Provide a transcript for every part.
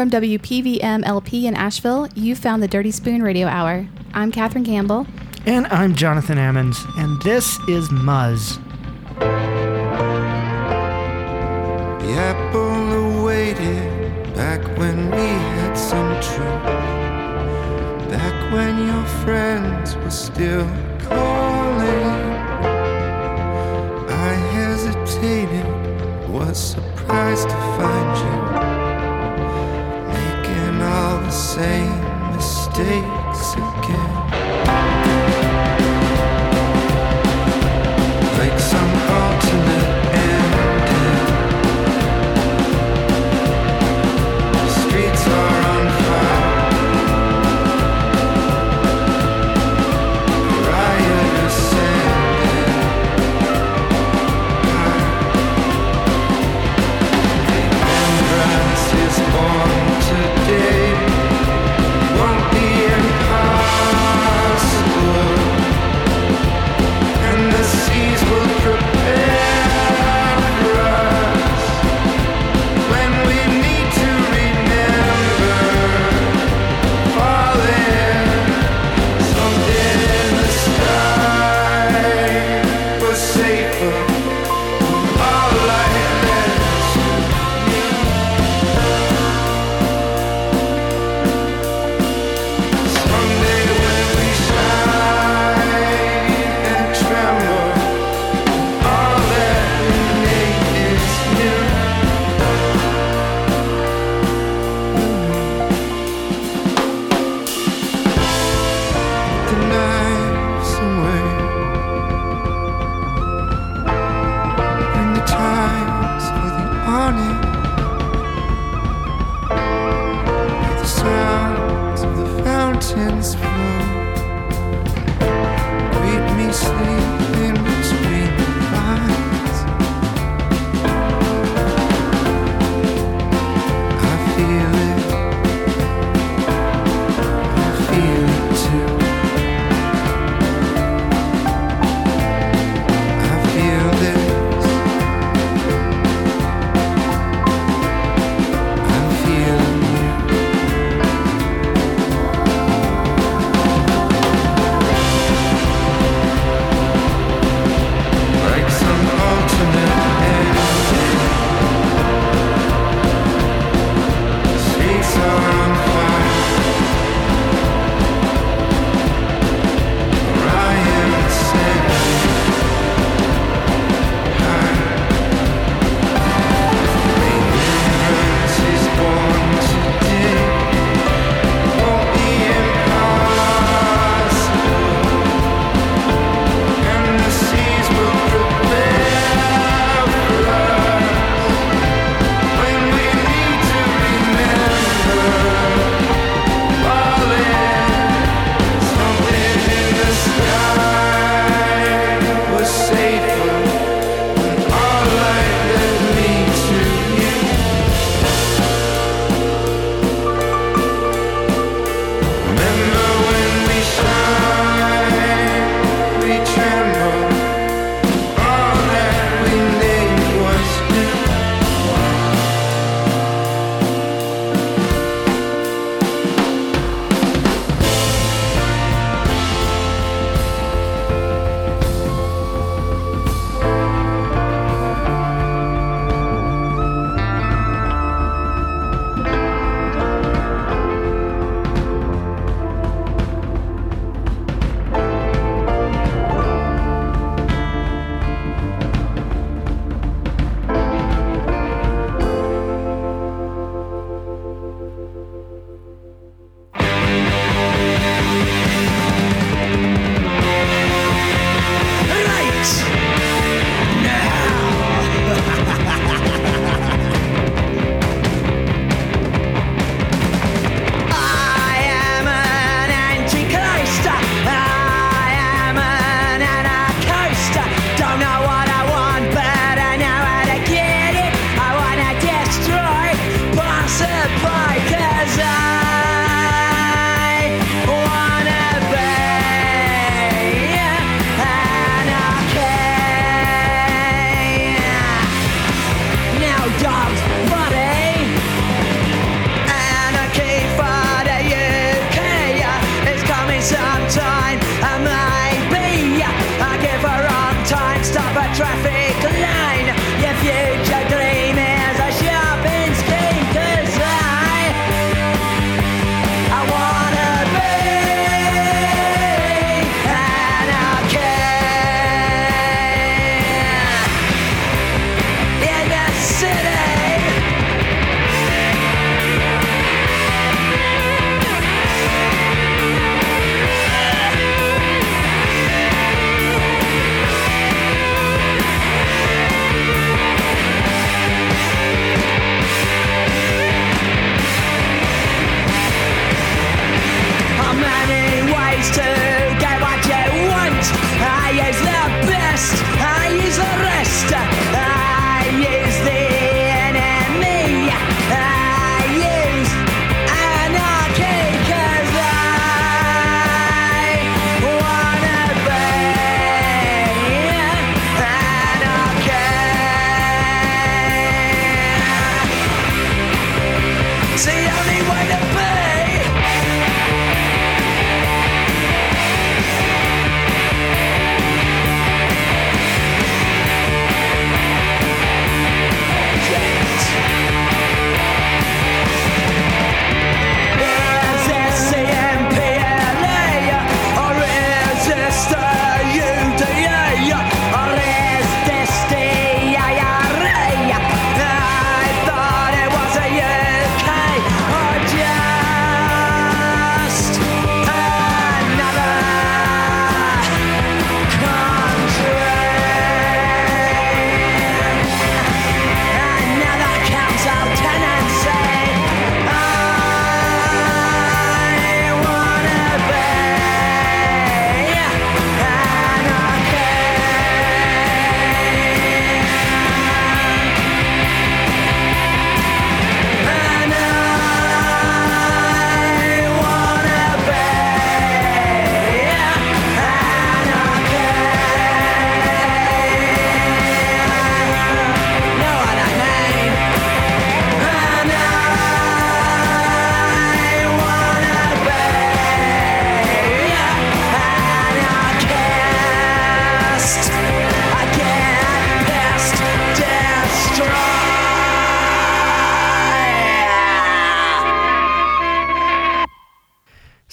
From WPVM LP in Asheville, you found the Dirty Spoon Radio Hour. I'm Katherine Campbell. And I'm Jonathan Ammons. And this is Muzz. The apple awaited back when we had some truth. Back when your friends were still cold.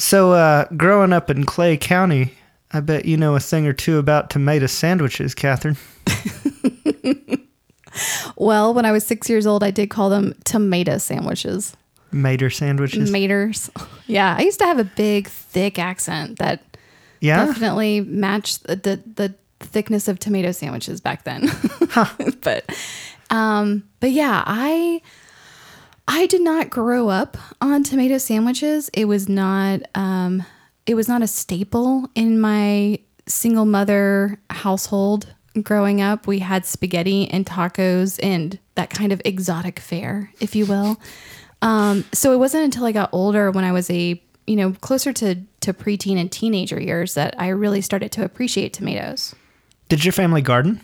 So, uh, growing up in Clay County, I bet you know a thing or two about tomato sandwiches, Catherine. Well, when I was six years old, I did call them tomato sandwiches. Mater sandwiches. Maters. Yeah, I used to have a big, thick accent that yeah. definitely matched the, the the thickness of tomato sandwiches back then. but um but yeah, I I did not grow up on tomato sandwiches. It was not um it was not a staple in my single mother household growing up. We had spaghetti and tacos and that kind of exotic fare, if you will. Um, so it wasn't until I got older when I was a, you know, closer to, to preteen and teenager years that I really started to appreciate tomatoes. Did your family garden?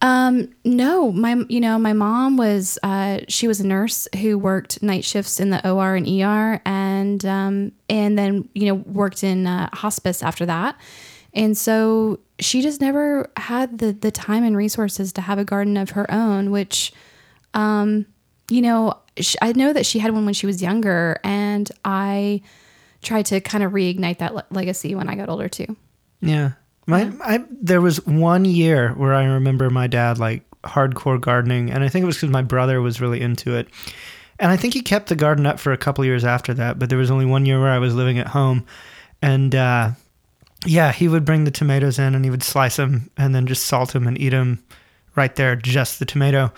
Um, no, my, you know, my mom was, uh, she was a nurse who worked night shifts in the OR and ER and, um, and then, you know, worked in uh, hospice after that. And so she just never had the, the time and resources to have a garden of her own, which, um, you know, sh I know that she had one when she was younger and I tried to kind of reignite that le- legacy when I got older too. Yeah. My, I, there was one year where I remember my dad like hardcore gardening, and I think it was because my brother was really into it. And I think he kept the garden up for a couple years after that, but there was only one year where I was living at home. And uh, yeah, he would bring the tomatoes in and he would slice them and then just salt them and eat them right there, just the tomato.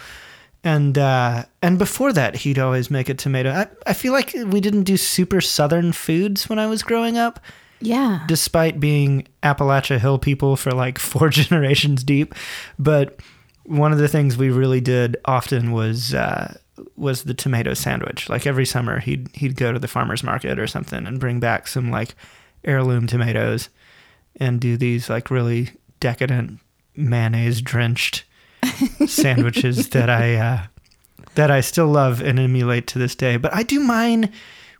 And uh, and before that, he'd always make a tomato. I, I feel like we didn't do super southern foods when I was growing up Yeah. despite being Appalachia Hill people for like four generations deep. But one of the things we really did often was uh, was the tomato sandwich. Like every summer, he'd he'd go to the farmers market or something and bring back some like heirloom tomatoes and do these like really decadent mayonnaise drenched sandwiches that I uh, that I still love and emulate to this day. But I do mine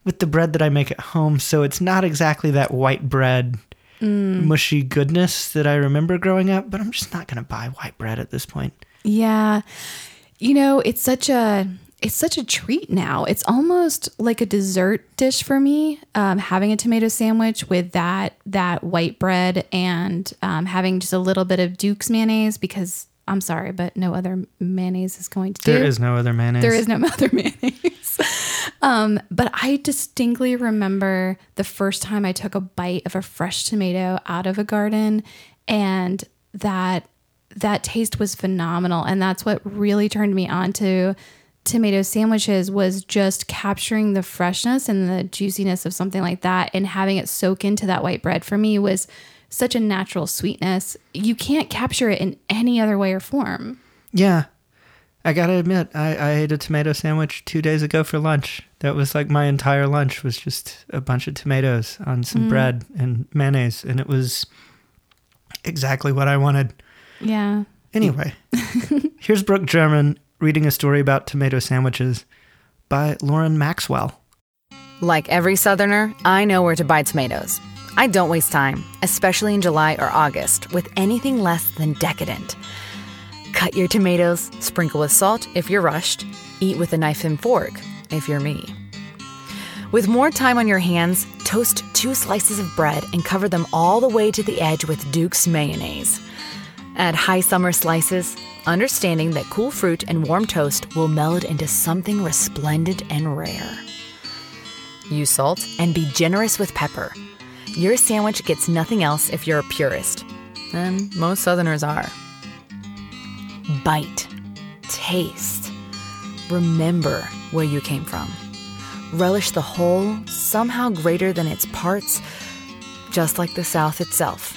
with the bread that I make at home, so it's not exactly that white bread mushy goodness that I remember growing up, but I'm just not going to buy white bread at this point. Yeah. You know, it's such a it's such a treat now. It's almost like a dessert dish for me. Um, having a tomato sandwich with that that white bread and um, having just a little bit of Duke's mayonnaise because I'm sorry, but no other mayonnaise is going to do. There is no other mayonnaise. There is no other mayonnaise. um, but I distinctly remember the first time I took a bite of a fresh tomato out of a garden, and that that taste was phenomenal. And that's what really turned me on to tomato sandwiches was just capturing the freshness and the juiciness of something like that and having it soak into that white bread for me was such a natural sweetness. You can't capture it in any other way or form. Yeah. I gotta admit, I, I ate a tomato sandwich two days ago for lunch. That was like my entire lunch was just a bunch of tomatoes on some mm. bread and mayonnaise, and it was exactly what I wanted. Yeah. Anyway, here's Brooke German reading a story about tomato sandwiches by Lauren Maxwell. Like every Southerner, I know where to buy tomatoes. I don't waste time, especially in July or August, with anything less than decadent. Cut your tomatoes, sprinkle with salt if you're rushed, eat with a knife and fork if you're me. With more time on your hands, toast two slices of bread and cover them all the way to the edge with Duke's mayonnaise. Add high summer slices, understanding that cool fruit and warm toast will meld into something resplendent and rare. Use salt and be generous with pepper. Your sandwich gets nothing else if you're a purist. And most Southerners are. Bite. Taste. Remember where you came from. Relish the whole, somehow greater than its parts, just like the South itself.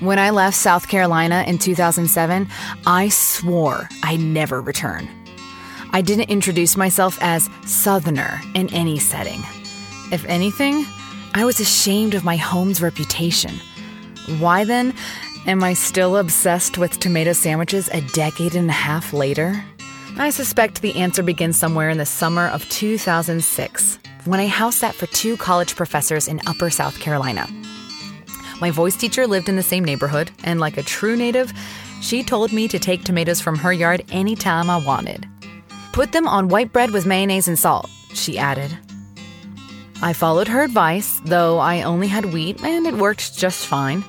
When I left South Carolina in 2007, I swore I'd never return. I didn't introduce myself as Southerner in any setting. If anything, I was ashamed of my home's reputation. Why then am I still obsessed with tomato sandwiches a decade and a half later? I suspect the answer begins somewhere in the summer of 2006, when I house sat for two college professors in Upper South Carolina. My voice teacher lived in the same neighborhood, and like a true native, she told me to take tomatoes from her yard anytime I wanted. Put them on white bread with mayonnaise and salt, she added. I followed her advice, though I only had wheat and it worked just fine.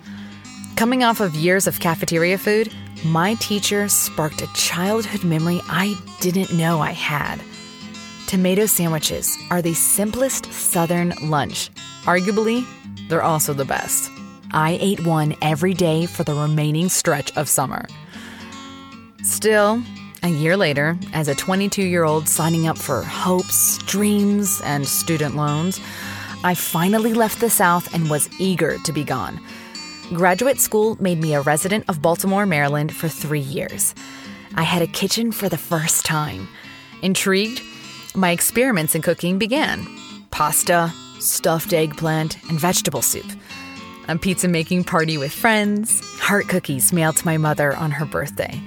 Coming off of years of cafeteria food, my teacher sparked a childhood memory I didn't know I had. Tomato sandwiches are the simplest Southern lunch. Arguably, they're also the best. I ate one every day for the remaining stretch of summer. Still, a year later, as a 22 year old signing up for hopes, dreams, and student loans, I finally left the South and was eager to be gone. Graduate school made me a resident of Baltimore, Maryland for three years. I had a kitchen for the first time. Intrigued, my experiments in cooking began pasta, stuffed eggplant, and vegetable soup. A pizza making party with friends, heart cookies mailed to my mother on her birthday.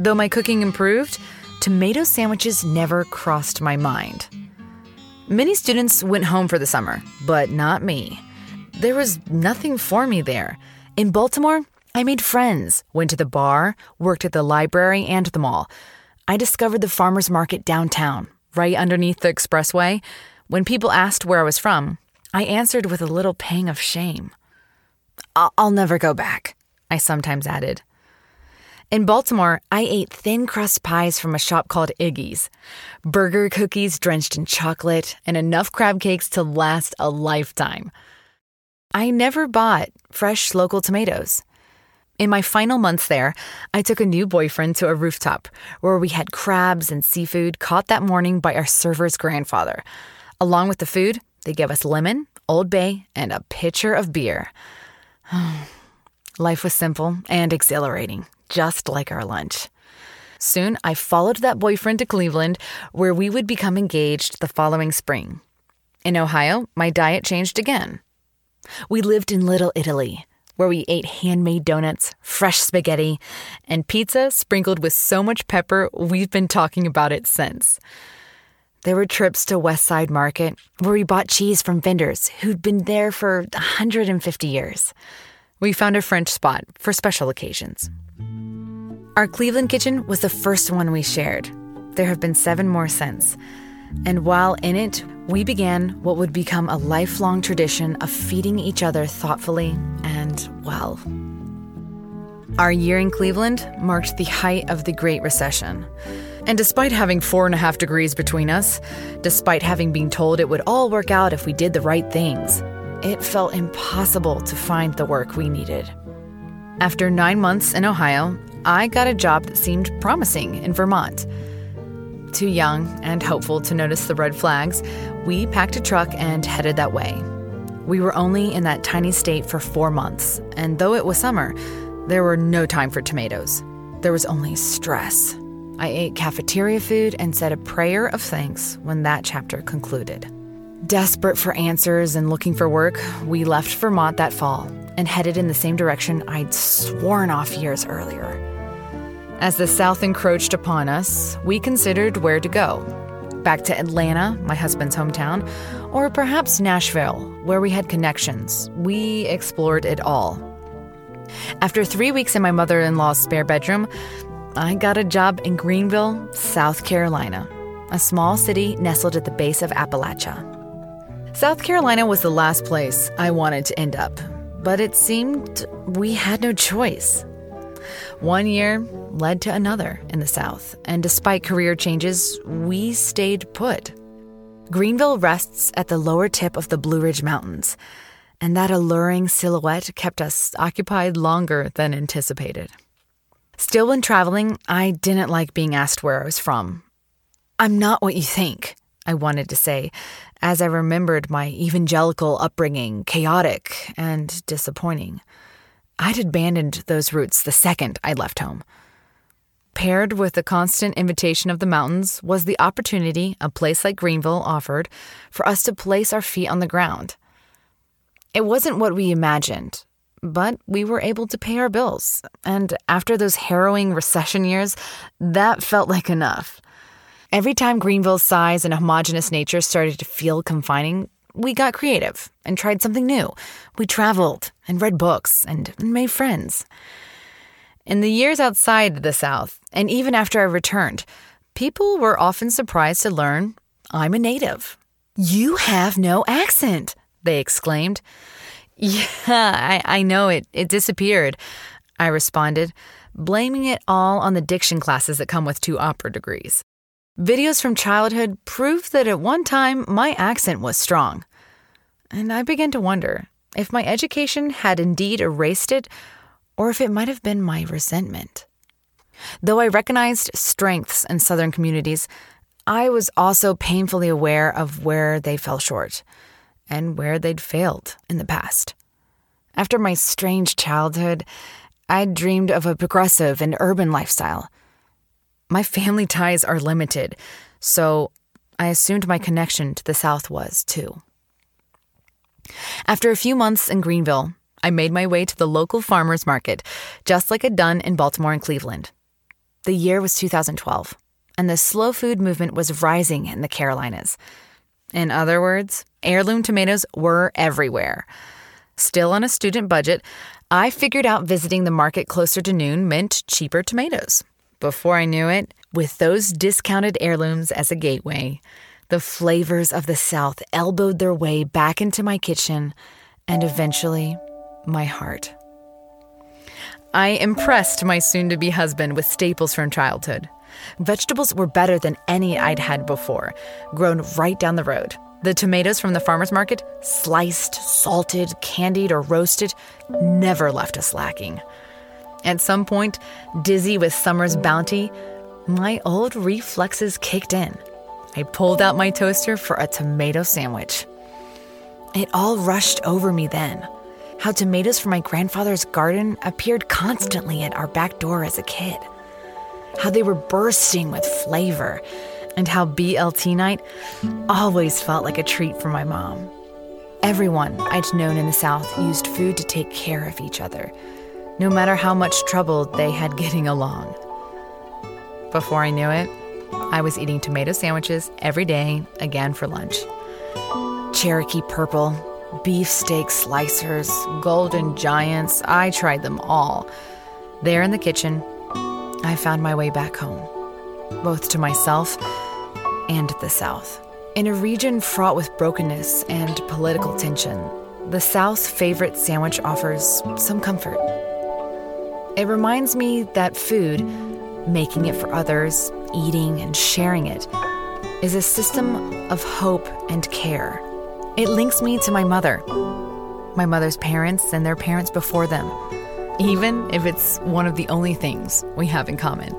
Though my cooking improved, tomato sandwiches never crossed my mind. Many students went home for the summer, but not me. There was nothing for me there. In Baltimore, I made friends, went to the bar, worked at the library and the mall. I discovered the farmer's market downtown, right underneath the expressway. When people asked where I was from, I answered with a little pang of shame. I'll, never go back, I sometimes added. In Baltimore, I ate thin crust pies from a shop called Iggy's, burger cookies drenched in chocolate, and enough crab cakes to last a lifetime. I never bought fresh local tomatoes. In my final months there, I took a new boyfriend to a rooftop where we had crabs and seafood caught that morning by our server's grandfather. Along with the food, they gave us lemon, Old Bay, and a pitcher of beer. Life was simple and exhilarating, just like our lunch. Soon, I followed that boyfriend to Cleveland, where we would become engaged the following spring. In Ohio, my diet changed again. We lived in Little Italy, where we ate handmade donuts, fresh spaghetti, and pizza sprinkled with so much pepper we've been talking about it since. There were trips to West Side Market where we bought cheese from vendors who'd been there for 150 years. We found a French spot for special occasions. Our Cleveland kitchen was the first one we shared. There have been seven more since. And while in it, we began what would become a lifelong tradition of feeding each other thoughtfully and well. Our year in Cleveland marked the height of the Great Recession. And despite having four and a half degrees between us, despite having been told it would all work out if we did the right things, it felt impossible to find the work we needed. After nine months in Ohio, I got a job that seemed promising in Vermont. Too young and hopeful to notice the red flags, we packed a truck and headed that way. We were only in that tiny state for four months, and though it was summer, there were no time for tomatoes. There was only stress. I ate cafeteria food and said a prayer of thanks when that chapter concluded. Desperate for answers and looking for work, we left Vermont that fall and headed in the same direction I'd sworn off years earlier. As the South encroached upon us, we considered where to go. Back to Atlanta, my husband's hometown, or perhaps Nashville, where we had connections. We explored it all. After three weeks in my mother in law's spare bedroom, I got a job in Greenville, South Carolina, a small city nestled at the base of Appalachia. South Carolina was the last place I wanted to end up, but it seemed we had no choice. One year led to another in the South, and despite career changes, we stayed put. Greenville rests at the lower tip of the Blue Ridge Mountains, and that alluring silhouette kept us occupied longer than anticipated. Still, when traveling, I didn't like being asked where I was from. I'm not what you think, I wanted to say, as I remembered my evangelical upbringing, chaotic and disappointing. I'd abandoned those roots the second I left home. Paired with the constant invitation of the mountains was the opportunity a place like Greenville offered for us to place our feet on the ground. It wasn't what we imagined, but we were able to pay our bills. And after those harrowing recession years, that felt like enough. Every time Greenville's size and homogenous nature started to feel confining, we got creative and tried something new. We traveled and read books and made friends. In the years outside the South, and even after I returned, people were often surprised to learn I'm a native. You have no accent, they exclaimed. Yeah, I, I know it. It disappeared, I responded, blaming it all on the diction classes that come with two opera degrees. Videos from childhood proved that at one time my accent was strong. And I began to wonder if my education had indeed erased it or if it might have been my resentment. Though I recognized strengths in Southern communities, I was also painfully aware of where they fell short and where they'd failed in the past. After my strange childhood, I'd dreamed of a progressive and urban lifestyle. My family ties are limited, so I assumed my connection to the South was too. After a few months in Greenville, I made my way to the local farmers market, just like I'd done in Baltimore and Cleveland. The year was 2012, and the slow food movement was rising in the Carolinas. In other words, heirloom tomatoes were everywhere. Still on a student budget, I figured out visiting the market closer to noon meant cheaper tomatoes. Before I knew it, with those discounted heirlooms as a gateway, the flavors of the South elbowed their way back into my kitchen and eventually my heart. I impressed my soon to be husband with staples from childhood. Vegetables were better than any I'd had before, grown right down the road. The tomatoes from the farmer's market, sliced, salted, candied, or roasted, never left us lacking. At some point, dizzy with summer's bounty, my old reflexes kicked in. I pulled out my toaster for a tomato sandwich. It all rushed over me then. How tomatoes from my grandfather's garden appeared constantly at our back door as a kid. How they were bursting with flavor, and how BLT night always felt like a treat for my mom. Everyone I'd known in the South used food to take care of each other, no matter how much trouble they had getting along. Before I knew it, I was eating tomato sandwiches every day, again for lunch. Cherokee purple, beefsteak slicers, golden giants, I tried them all. There in the kitchen, I found my way back home, both to myself and the South. In a region fraught with brokenness and political tension, the South's favorite sandwich offers some comfort. It reminds me that food, making it for others, eating and sharing it, is a system of hope and care. It links me to my mother, my mother's parents, and their parents before them, even if it's one of the only things we have in common.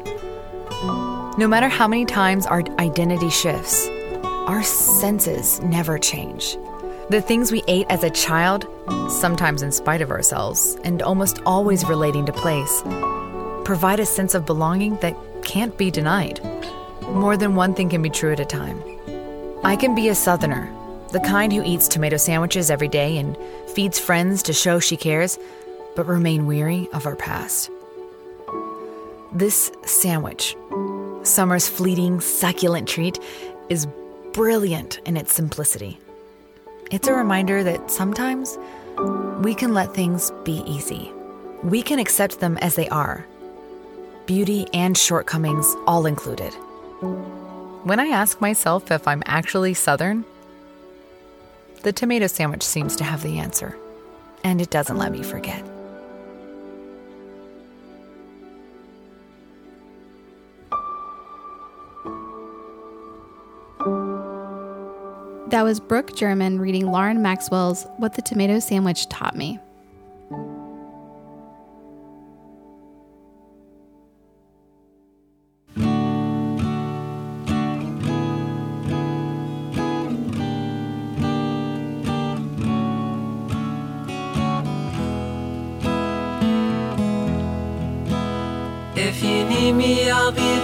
No matter how many times our identity shifts, our senses never change. The things we ate as a child, sometimes in spite of ourselves, and almost always relating to place, provide a sense of belonging that can't be denied. More than one thing can be true at a time. I can be a Southerner, the kind who eats tomato sandwiches every day and feeds friends to show she cares, but remain weary of our past. This sandwich, summer's fleeting, succulent treat, is brilliant in its simplicity. It's a reminder that sometimes we can let things be easy. We can accept them as they are, beauty and shortcomings all included. When I ask myself if I'm actually Southern, the tomato sandwich seems to have the answer, and it doesn't let me forget. That was Brooke German reading Lauren Maxwell's What the Tomato Sandwich Taught Me. If you need me, I'll be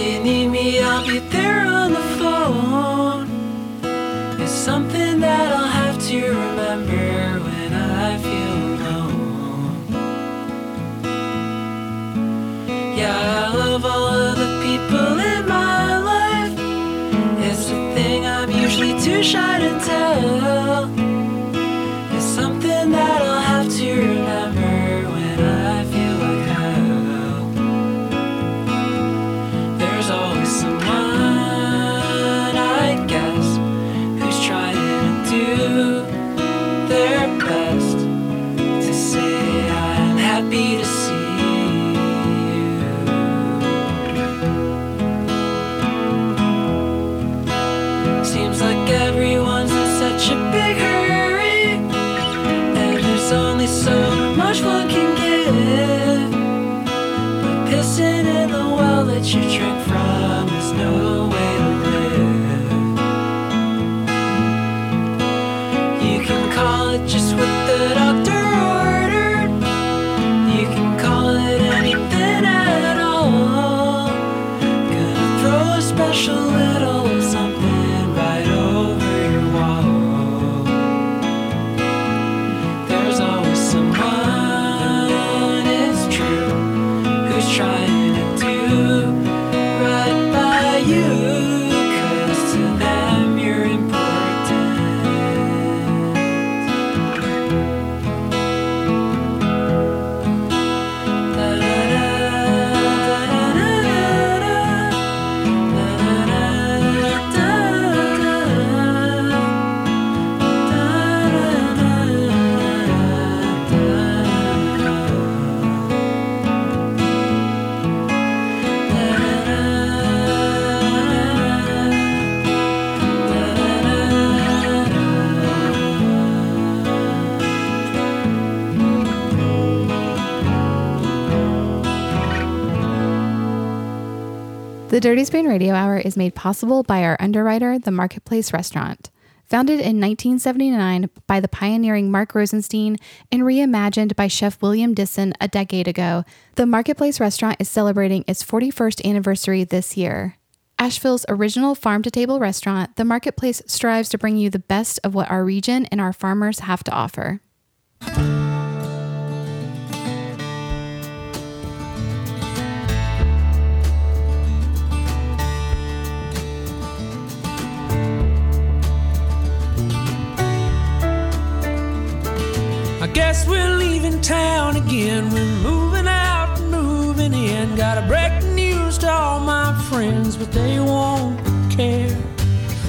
you need me, I'll be there on the phone. It's something that I'll have to remember when I feel alone. Yeah, I love all of the people in my life. It's a thing I'm usually too shy to tell. The Dirty Spoon Radio Hour is made possible by our underwriter, the Marketplace Restaurant. Founded in 1979 by the pioneering Mark Rosenstein and reimagined by Chef William Dissen a decade ago, the Marketplace Restaurant is celebrating its 41st anniversary this year. Asheville's original farm to table restaurant, the Marketplace strives to bring you the best of what our region and our farmers have to offer. Guess we're leaving town again. We're moving out, moving in. Gotta break the news to all my friends, but they won't care.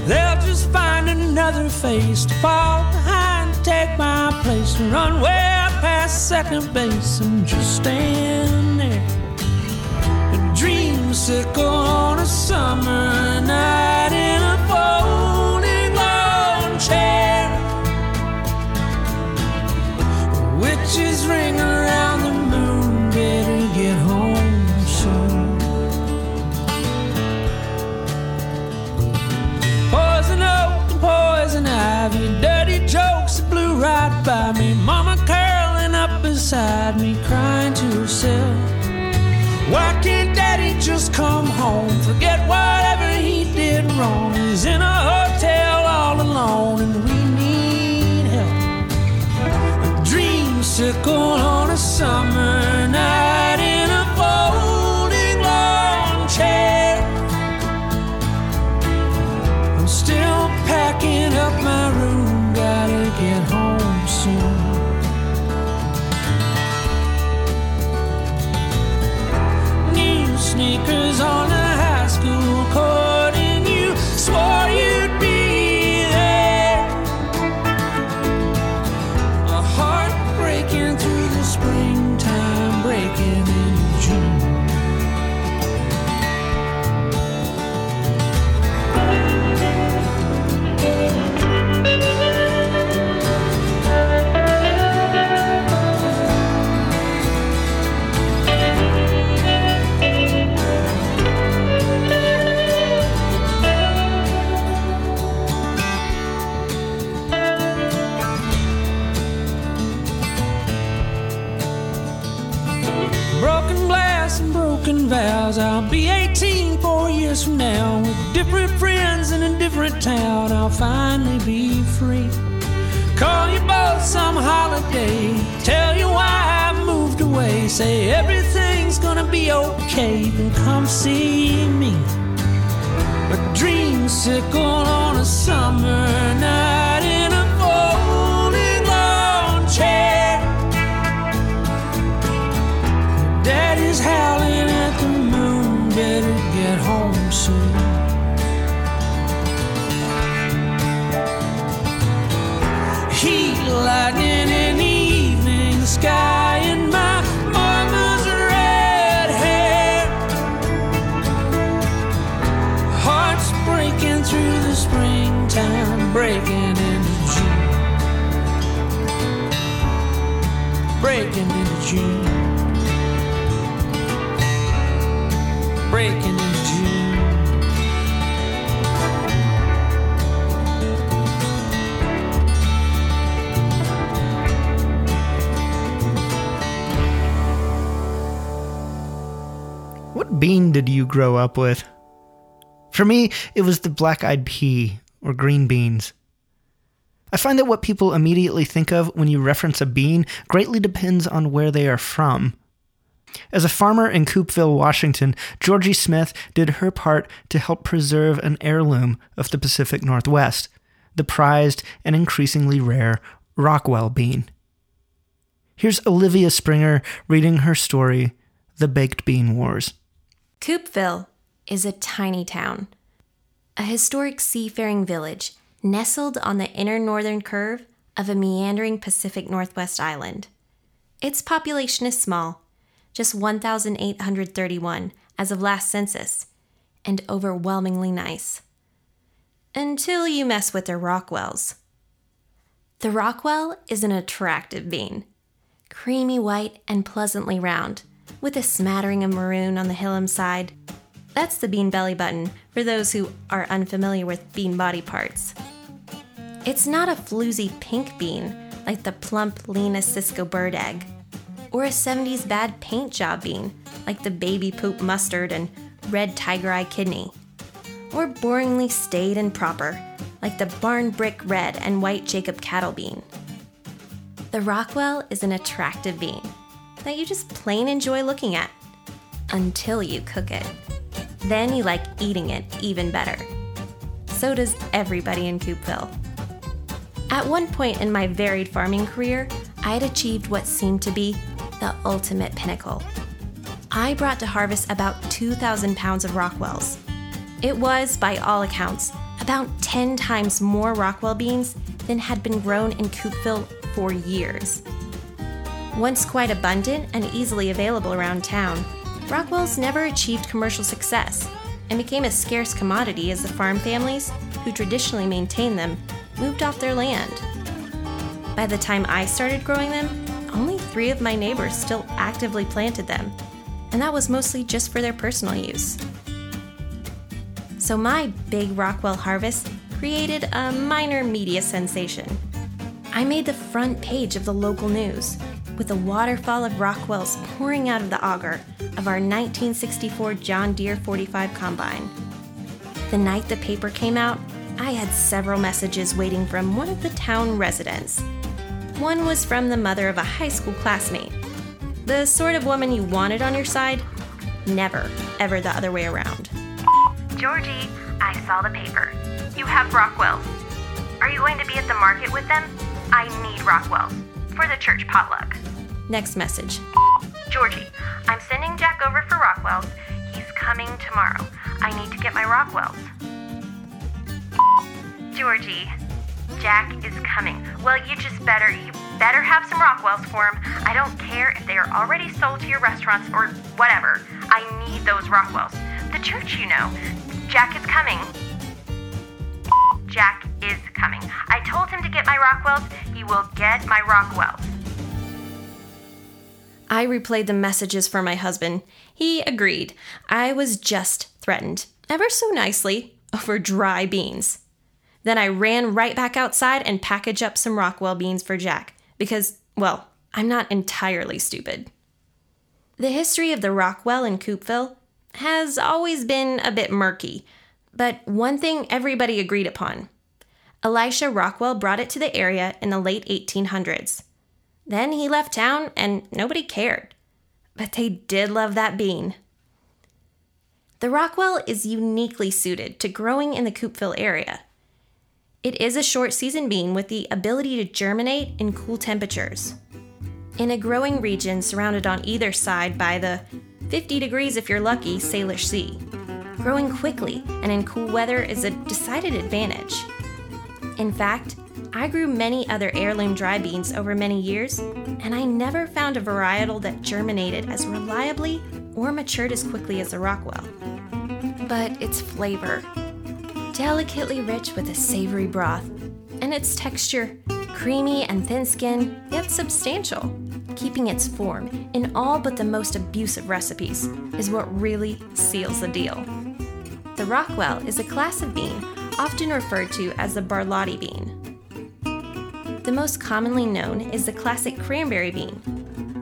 They'll just find another face to fall behind, take my place, to run way past second base and just stand there. A dreamsicle on a summer night in a folding Witches ring around the moon, better get home soon. Poison oak and poison ivy, dirty jokes that blew right by me. Mama curling up beside me, crying to herself. Why can't daddy just come home? Forget whatever he did wrong. He's in a hotel all alone dreamsicle on a summer night in a folding lawn chair. I'm still packing up my room, gotta get home soon. Different friends in a different town. I'll finally be free. Call you both some holiday. Tell you why I moved away. Say everything's gonna be okay. Then come see me. A dreamsicle on a summer night in a folding lawn chair. Daddy's howling at the moon, better get home soon. Lightning in the evening sky, and my mama's red hair. Hearts breaking through the springtime, breaking into June. Breaking into June. breaking in did you grow up with? For me, it was the black eyed pea or green beans. I find that what people immediately think of when you reference a bean greatly depends on where they are from. As a farmer in Coupeville, Washington, Georgie Smith did her part to help preserve an heirloom of the Pacific Northwest, the prized and increasingly rare Rockwell bean. Here's Olivia Springer reading her story, The Baked Bean Wars. Coupeville is a tiny town, a historic seafaring village nestled on the inner northern curve of a meandering Pacific Northwest island. Its population is small, just 1,831 as of last census, and overwhelmingly nice. Until you mess with their Rockwells. The Rockwell is an attractive bean, creamy white and pleasantly round, with a smattering of maroon on the hilum side. That's the bean belly button for those who are unfamiliar with bean body parts. It's not a floozy pink bean like the plump Lina Sisco bird egg, or a 70s bad paint job bean like the baby poop mustard and red tiger eye kidney, or boringly staid and proper like the barn brick red and white Jacob cattle bean. The Rockwell is an attractive bean that you just plain enjoy looking at until you cook it. Then you like eating it even better. So does everybody in Coupeville. At one point in my varied farming career, I had achieved what seemed to be the ultimate pinnacle. I brought to harvest about 2,000 pounds of Rockwells. It was, by all accounts, about 10 times more Rockwell beans than had been grown in Coupeville for years. Once quite abundant and easily available around town, Rockwells never achieved commercial success and became a scarce commodity as the farm families, who traditionally maintained them, moved off their land. By the time I started growing them, only three of my neighbors still actively planted them, and that was mostly just for their personal use. So my big Rockwell harvest created a minor media sensation. I made the front page of the local news with a waterfall of Rockwells pouring out of the auger of our 1964 John Deere 45 combine. The night the paper came out, I had several messages waiting from one of the town residents. One was from the mother of a high school classmate. The sort of woman you wanted on your side, never, ever the other way around. Georgie, I saw the paper. You have Rockwell's. Are you going to be at the market with them? I need Rockwell's for the church potluck. Next message. Georgie, I'm sending Jack over for Rockwell's. He's coming tomorrow. I need to get my Rockwell's. Georgie, Jack is coming. Well, you just better, you better have some Rockwell's for him. I don't care if they are already sold to your restaurants or whatever. I need those Rockwell's. The church, you know. Jack is coming. Jack is coming. I told him to get my Rockwells. He will get my Rockwells. I replayed the messages for my husband. He agreed. I was just threatened, ever so nicely, over dry beans. Then I ran right back outside and packaged up some Rockwell beans for Jack, because, well, I'm not entirely stupid. The history of the Rockwell in Coupeville has always been a bit murky, but one thing everybody agreed upon Elisha Rockwell brought it to the area in the late 1800s. Then he left town and nobody cared. But they did love that bean. The Rockwell is uniquely suited to growing in the Coupeville area. It is a short season bean with the ability to germinate in cool temperatures. In a growing region surrounded on either side by the 50 degrees if you're lucky Salish Sea, growing quickly and in cool weather is a decided advantage. In fact, I grew many other heirloom dry beans over many years, and I never found a varietal that germinated as reliably or matured as quickly as the Rockwell. But its flavor, delicately rich with a savory broth, and its texture, creamy and thin skinned, yet substantial, keeping its form in all but the most abusive recipes, is what really seals the deal. The Rockwell is a class of bean often referred to as the Borlotti bean. The most commonly known is the classic cranberry bean,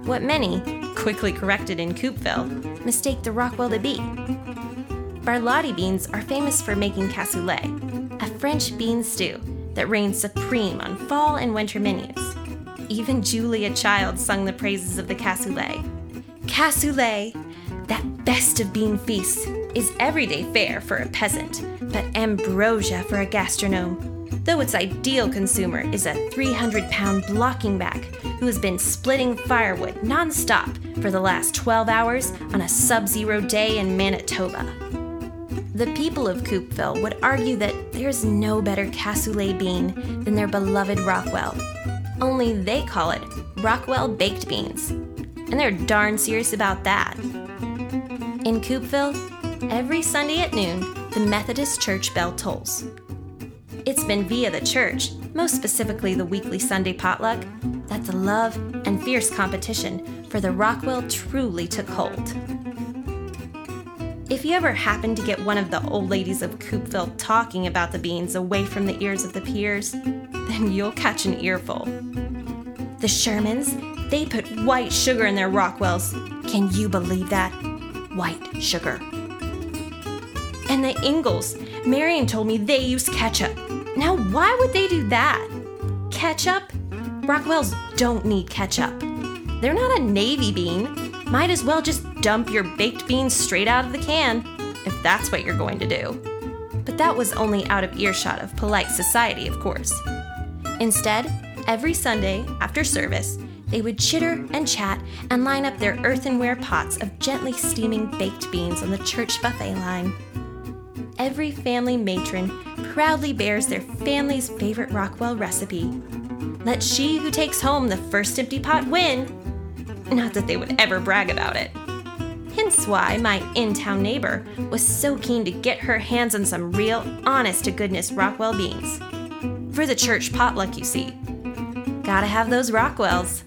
what many, quickly corrected in Coupeville, mistake the Rockwell to be. Borlotti beans are famous for making cassoulet, a French bean stew that reigns supreme on fall and winter menus. Even Julia Child sung the praises of the cassoulet. Cassoulet, that best of bean feasts, is everyday fare for a peasant, but ambrosia for a gastronome. Though its ideal consumer is a 300 pound blocking back who has been splitting firewood nonstop for the last 12 hours on a sub zero day in Manitoba. The people of Coupeville would argue that there's no better cassoulet bean than their beloved Rockwell. Only they call it Rockwell baked beans. And they're darn serious about that. In Coupeville, every Sunday at noon, the Methodist Church bell tolls. It's been via the church, most specifically the weekly Sunday potluck, that the love and fierce competition for the Rockwell truly took hold. If you ever happen to get one of the old ladies of Coupeville talking about the beans away from the ears of the peers, then you'll catch an earful. The Shermans, they put white sugar in their Rockwells. Can you believe that? White sugar. And the Ingalls. Marion told me they use ketchup. Now, why would they do that? Ketchup? Rockwells don't need ketchup. They're not a navy bean. Might as well just dump your baked beans straight out of the can, if that's what you're going to do. But that was only out of earshot of polite society, of course. Instead, every Sunday after service, they would chitter and chat and line up their earthenware pots of gently steaming baked beans on the church buffet line every family matron proudly bears their family's favorite Rockwell recipe. Let she who takes home the first empty pot win! Not that they would ever brag about it. Hence why my in town neighbor was so keen to get her hands on some real, honest to goodness Rockwell beans. For the church potluck, you see. Gotta have those Rockwells.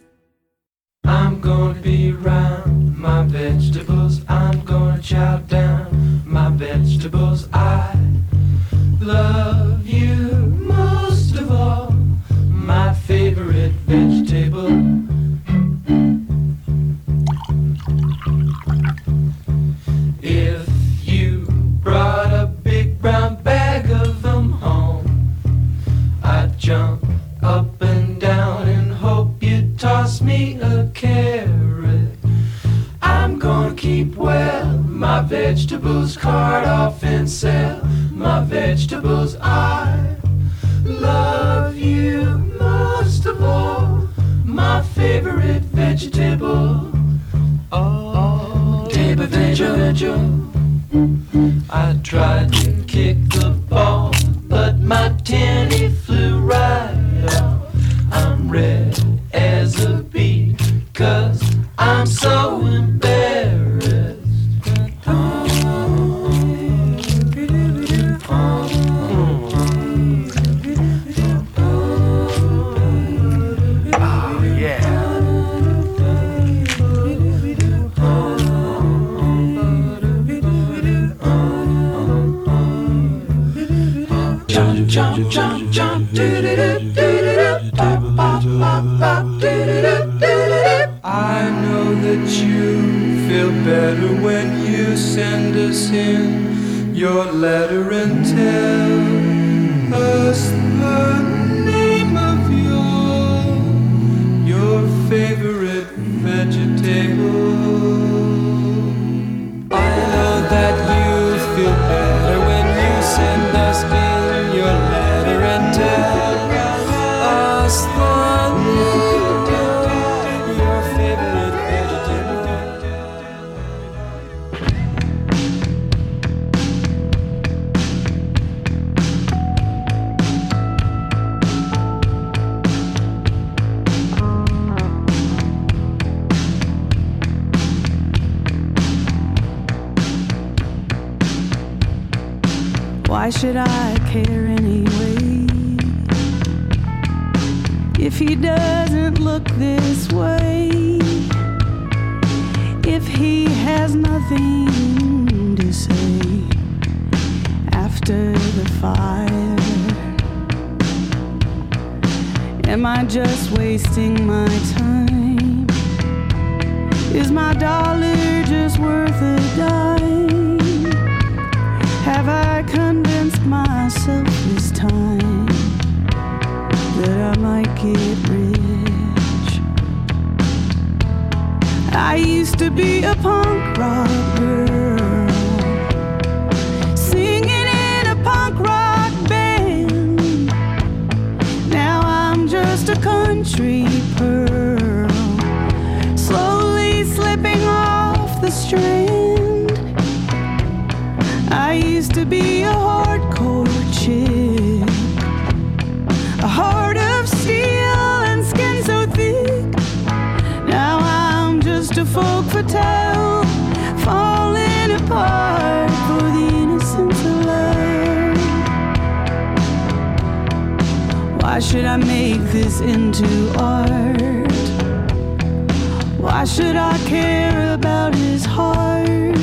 Why should I care about his heart?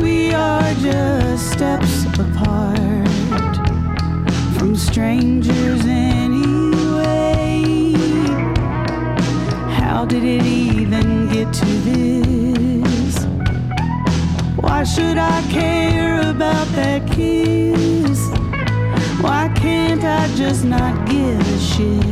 We are just steps apart from strangers anyway. How did it even get to this? Why should I care about that kiss? Why can't I just not give a shit?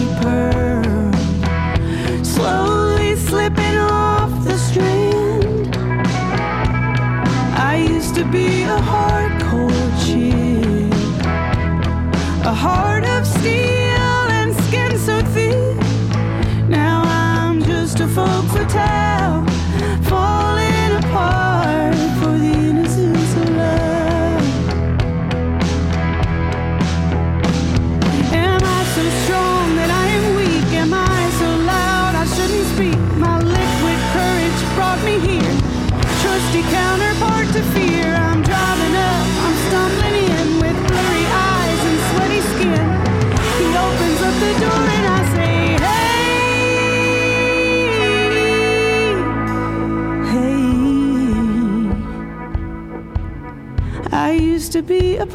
to be a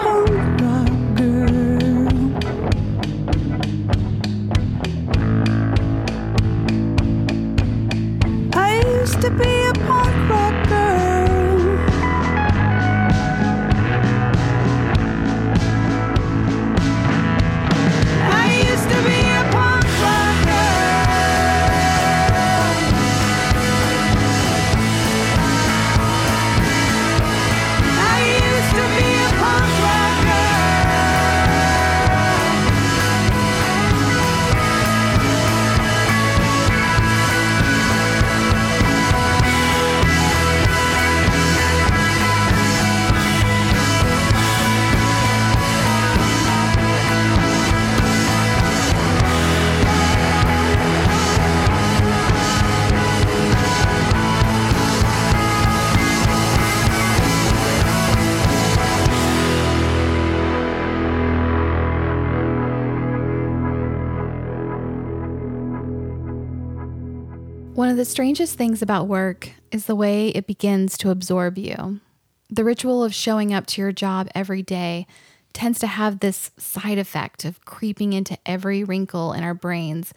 strangest things about work is the way it begins to absorb you. The ritual of showing up to your job every day tends to have this side effect of creeping into every wrinkle in our brains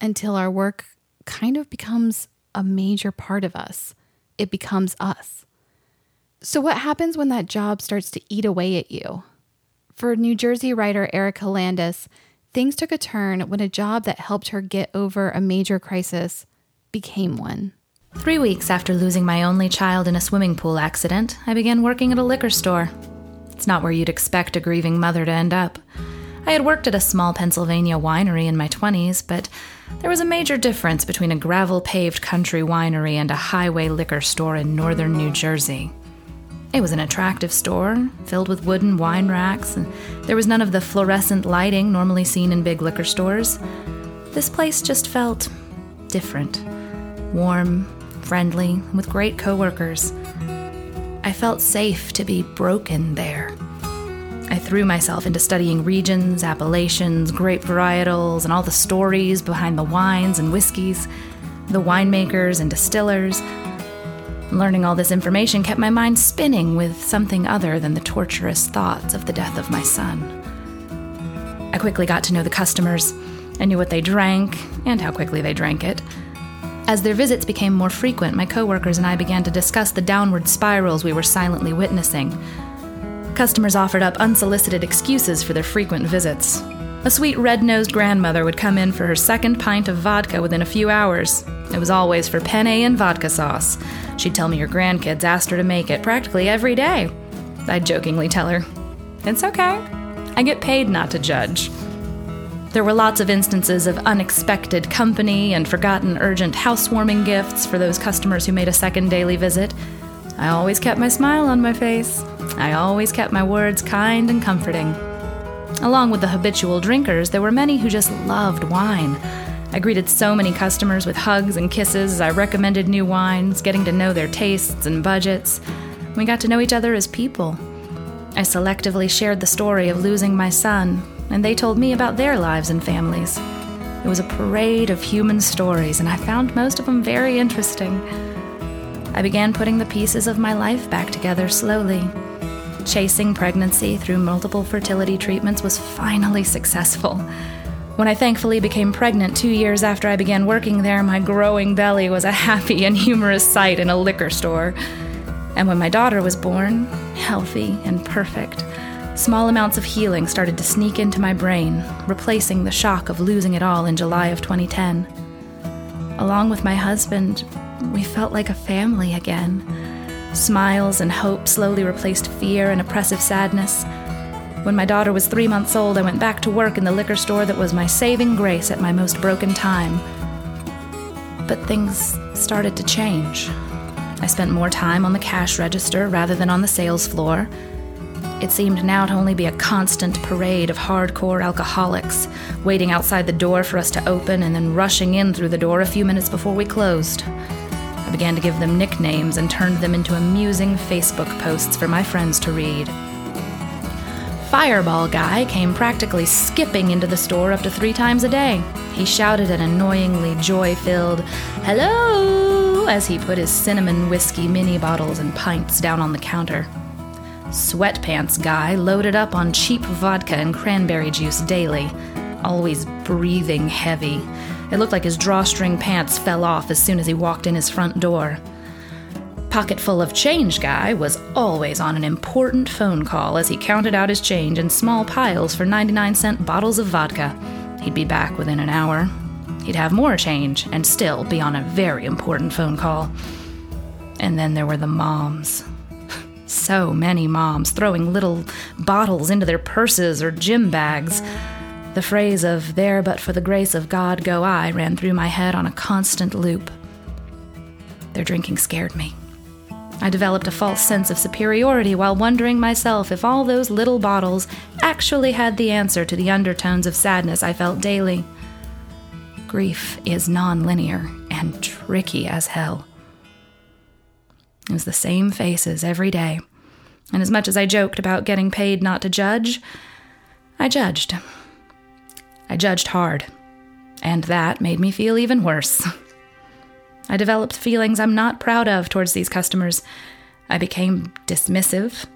until our work kind of becomes a major part of us. It becomes us. So, what happens when that job starts to eat away at you? For New Jersey writer Erica Landis, things took a turn when a job that helped her get over a major crisis became one. Three weeks after losing my only child in a swimming pool accident, I began working at a liquor store. It's not where you'd expect a grieving mother to end up. I had worked at a small Pennsylvania winery in my 20s, but there was a major difference between a gravel paved country winery and a highway liquor store in northern New Jersey. It was an attractive store, filled with wooden wine racks, and there was none of the fluorescent lighting normally seen in big liquor stores. This place just felt different warm, friendly, with great coworkers. I felt safe to be broken there. I threw myself into studying regions, appellations, grape varietals, and all the stories behind the wines and whiskeys, the winemakers and distillers. Learning all this information kept my mind spinning with something other than the torturous thoughts of the death of my son. I quickly got to know the customers. I knew what they drank and how quickly they drank it. As their visits became more frequent, my coworkers and I began to discuss the downward spirals we were silently witnessing. Customers offered up unsolicited excuses for their frequent visits. A sweet red nosed grandmother would come in for her second pint of vodka within a few hours. It was always for penne and vodka sauce. She'd tell me her grandkids asked her to make it practically every day. I'd jokingly tell her, It's okay. I get paid not to judge. There were lots of instances of unexpected company and forgotten urgent housewarming gifts for those customers who made a second daily visit. I always kept my smile on my face. I always kept my words kind and comforting. Along with the habitual drinkers, there were many who just loved wine. I greeted so many customers with hugs and kisses as I recommended new wines, getting to know their tastes and budgets. We got to know each other as people. I selectively shared the story of losing my son, and they told me about their lives and families. It was a parade of human stories, and I found most of them very interesting. I began putting the pieces of my life back together slowly. Chasing pregnancy through multiple fertility treatments was finally successful. When I thankfully became pregnant two years after I began working there, my growing belly was a happy and humorous sight in a liquor store. And when my daughter was born, healthy and perfect, Small amounts of healing started to sneak into my brain, replacing the shock of losing it all in July of 2010. Along with my husband, we felt like a family again. Smiles and hope slowly replaced fear and oppressive sadness. When my daughter was three months old, I went back to work in the liquor store that was my saving grace at my most broken time. But things started to change. I spent more time on the cash register rather than on the sales floor. It seemed now to only be a constant parade of hardcore alcoholics, waiting outside the door for us to open and then rushing in through the door a few minutes before we closed. I began to give them nicknames and turned them into amusing Facebook posts for my friends to read. Fireball Guy came practically skipping into the store up to three times a day. He shouted an annoyingly joy filled, Hello! as he put his cinnamon whiskey mini bottles and pints down on the counter. Sweatpants Guy loaded up on cheap vodka and cranberry juice daily, always breathing heavy. It looked like his drawstring pants fell off as soon as he walked in his front door. Pocket full of change guy was always on an important phone call as he counted out his change in small piles for 99 cent bottles of vodka. He'd be back within an hour. He'd have more change and still be on a very important phone call. And then there were the moms. So many moms throwing little bottles into their purses or gym bags. The phrase of, there but for the grace of God go I, ran through my head on a constant loop. Their drinking scared me. I developed a false sense of superiority while wondering myself if all those little bottles actually had the answer to the undertones of sadness I felt daily. Grief is non-linear and tricky as hell. It was the same faces every day. And as much as I joked about getting paid not to judge, I judged. I judged hard. And that made me feel even worse. I developed feelings I'm not proud of towards these customers. I became dismissive.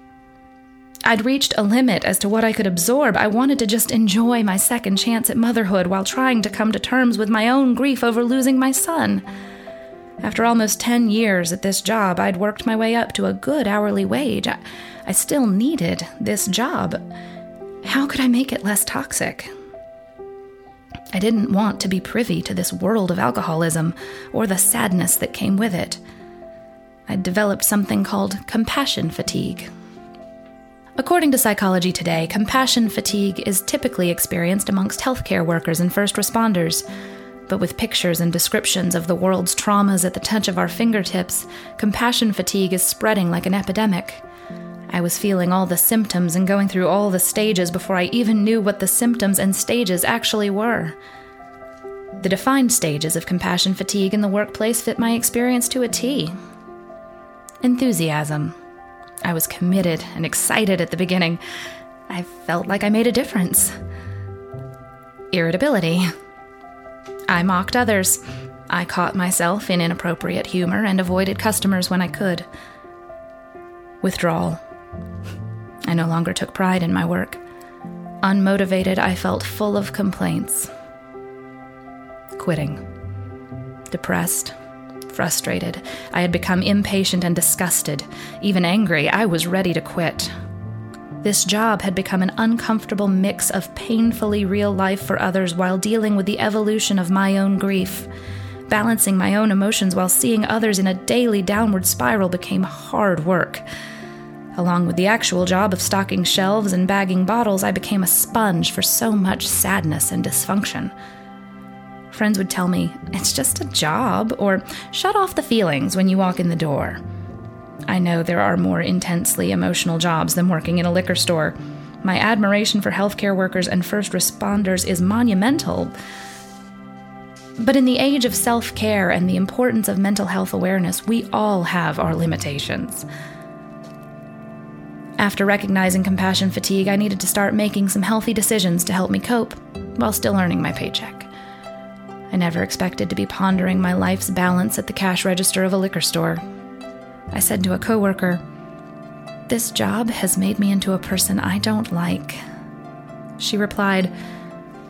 I'd reached a limit as to what I could absorb. I wanted to just enjoy my second chance at motherhood while trying to come to terms with my own grief over losing my son. After almost 10 years at this job, I'd worked my way up to a good hourly wage. I, I still needed this job. How could I make it less toxic? I didn't want to be privy to this world of alcoholism or the sadness that came with it. I'd developed something called compassion fatigue. According to Psychology Today, compassion fatigue is typically experienced amongst healthcare workers and first responders. But with pictures and descriptions of the world's traumas at the touch of our fingertips, compassion fatigue is spreading like an epidemic. I was feeling all the symptoms and going through all the stages before I even knew what the symptoms and stages actually were. The defined stages of compassion fatigue in the workplace fit my experience to a T. Enthusiasm. I was committed and excited at the beginning. I felt like I made a difference. Irritability. I mocked others. I caught myself in inappropriate humor and avoided customers when I could. Withdrawal. I no longer took pride in my work. Unmotivated, I felt full of complaints. Quitting. Depressed. Frustrated. I had become impatient and disgusted. Even angry, I was ready to quit. This job had become an uncomfortable mix of painfully real life for others while dealing with the evolution of my own grief. Balancing my own emotions while seeing others in a daily downward spiral became hard work. Along with the actual job of stocking shelves and bagging bottles, I became a sponge for so much sadness and dysfunction. Friends would tell me, it's just a job, or shut off the feelings when you walk in the door. I know there are more intensely emotional jobs than working in a liquor store. My admiration for healthcare workers and first responders is monumental. But in the age of self care and the importance of mental health awareness, we all have our limitations. After recognizing compassion fatigue, I needed to start making some healthy decisions to help me cope while still earning my paycheck. I never expected to be pondering my life's balance at the cash register of a liquor store. I said to a coworker, This job has made me into a person I don't like. She replied,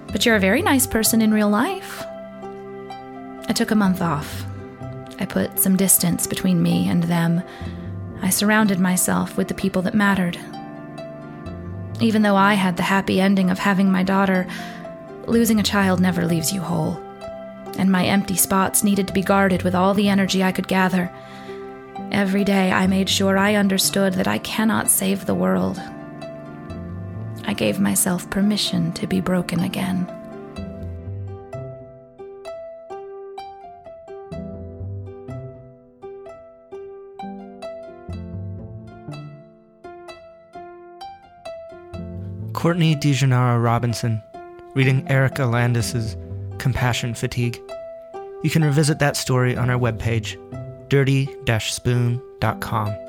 But you're a very nice person in real life. I took a month off. I put some distance between me and them. I surrounded myself with the people that mattered. Even though I had the happy ending of having my daughter, losing a child never leaves you whole. And my empty spots needed to be guarded with all the energy I could gather. Every day I made sure I understood that I cannot save the world. I gave myself permission to be broken again. Courtney DeGenara Robinson, reading Erica Landis's Compassion Fatigue. You can revisit that story on our webpage, dirty-spoon.com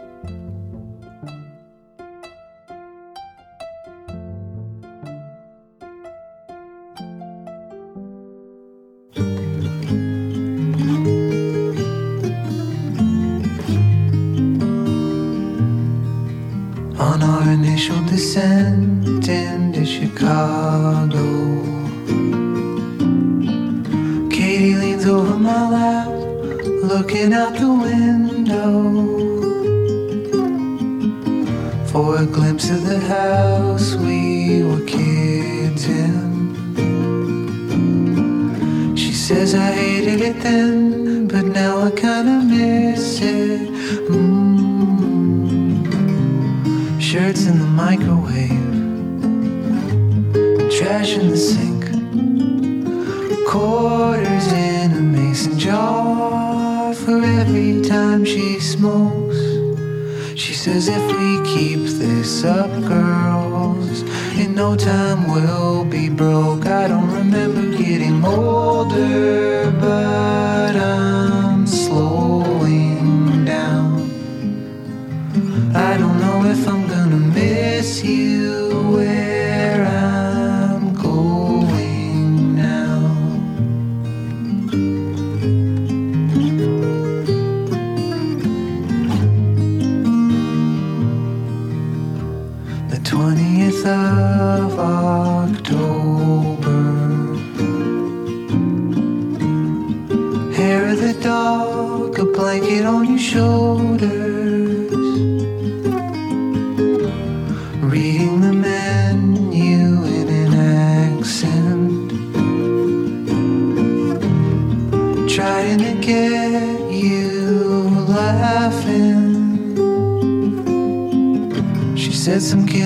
some kids.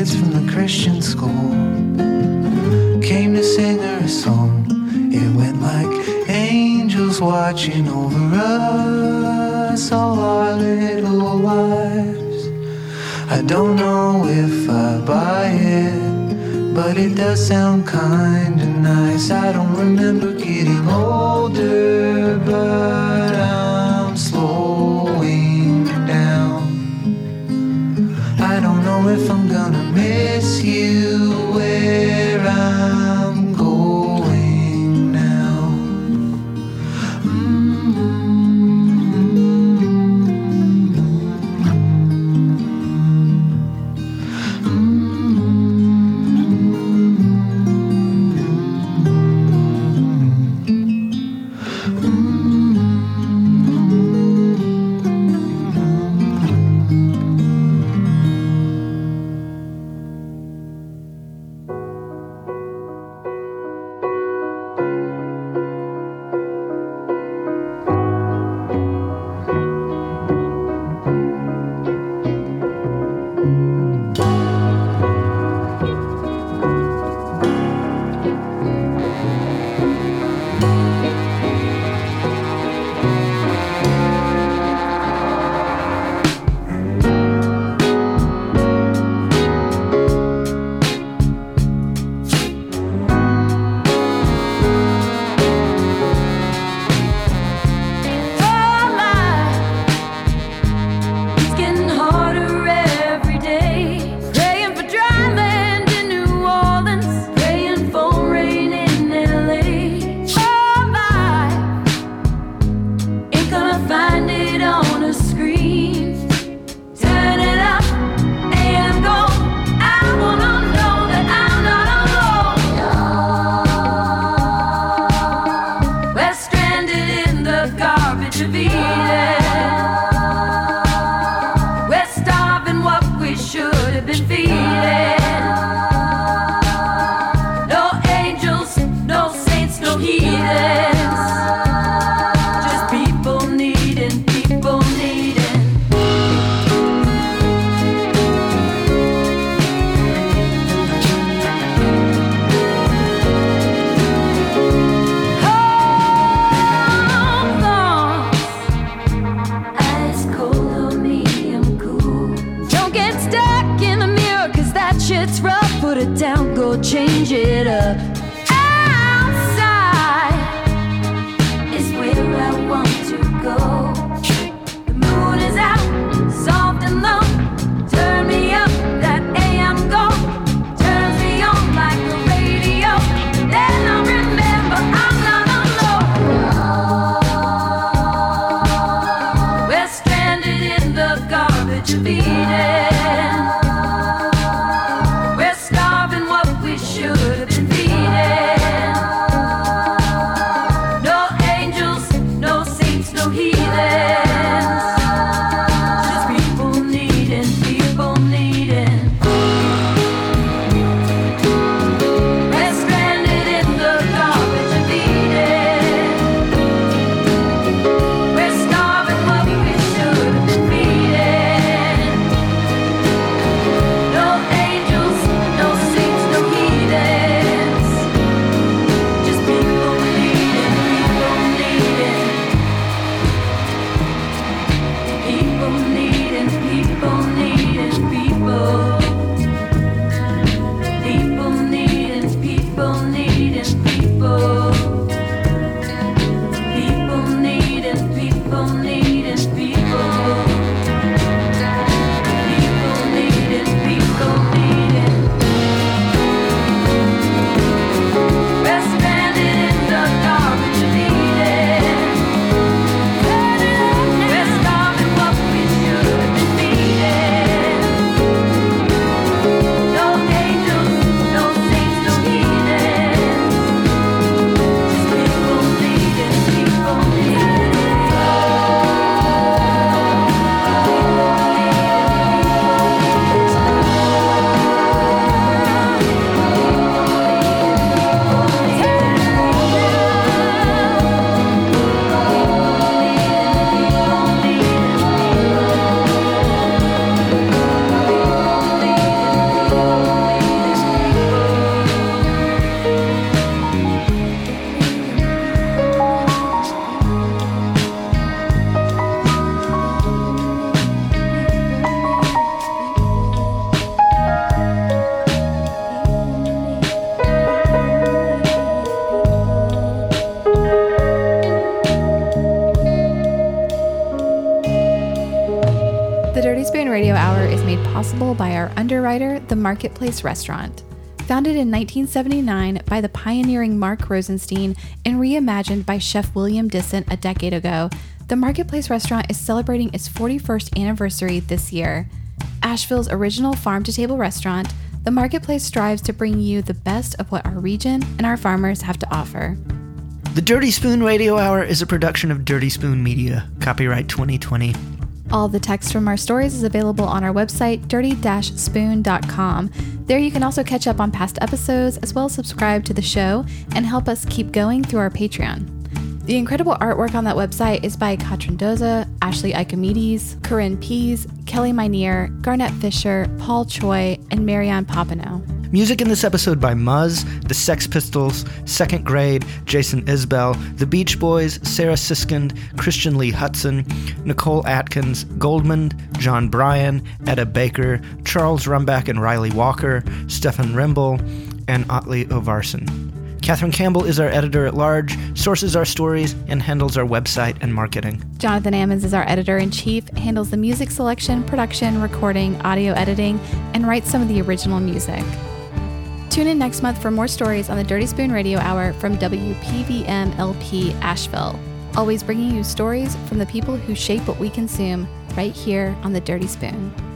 Possible by our underwriter, The Marketplace Restaurant. Founded in 1979 by the pioneering Mark Rosenstein and reimagined by Chef William Dissen a decade ago, the Marketplace Restaurant is celebrating its 41st anniversary this year. Asheville's original farm to table restaurant, the Marketplace strives to bring you the best of what our region and our farmers have to offer. The Dirty Spoon Radio Hour is a production of Dirty Spoon Media. Copyright 2020. All the text from our stories is available on our website, dirty-spoon.com. There you can also catch up on past episodes, as well as subscribe to the show and help us keep going through our Patreon. The incredible artwork on that website is by Katrin Doza, Ashley Icomedes, Corinne Pease, Kelly Minear, Garnett Fisher, Paul Choi, and Marianne Papineau. Music in this episode by Muzz, The Sex Pistols, Second Grade, Jason Isbell, The Beach Boys, Sarah Siskind, Christian Lee Hutson, Nicole Atkins, Goldman, John Bryan, Etta Baker, Charles Rumback and Ryley Walker, Stefan Rimble, and Otley Ovarson. Catherine Campbell is our editor at large, sources our stories, and handles our website and marketing. Jonathan Ammons is our editor in chief, handles the music selection, production, recording, audio editing, and writes some of the original music. Tune in next month for more stories on the Dirty Spoon Radio Hour from WPVM LP Asheville. Always bringing you stories from the people who shape what we consume right here on the Dirty Spoon.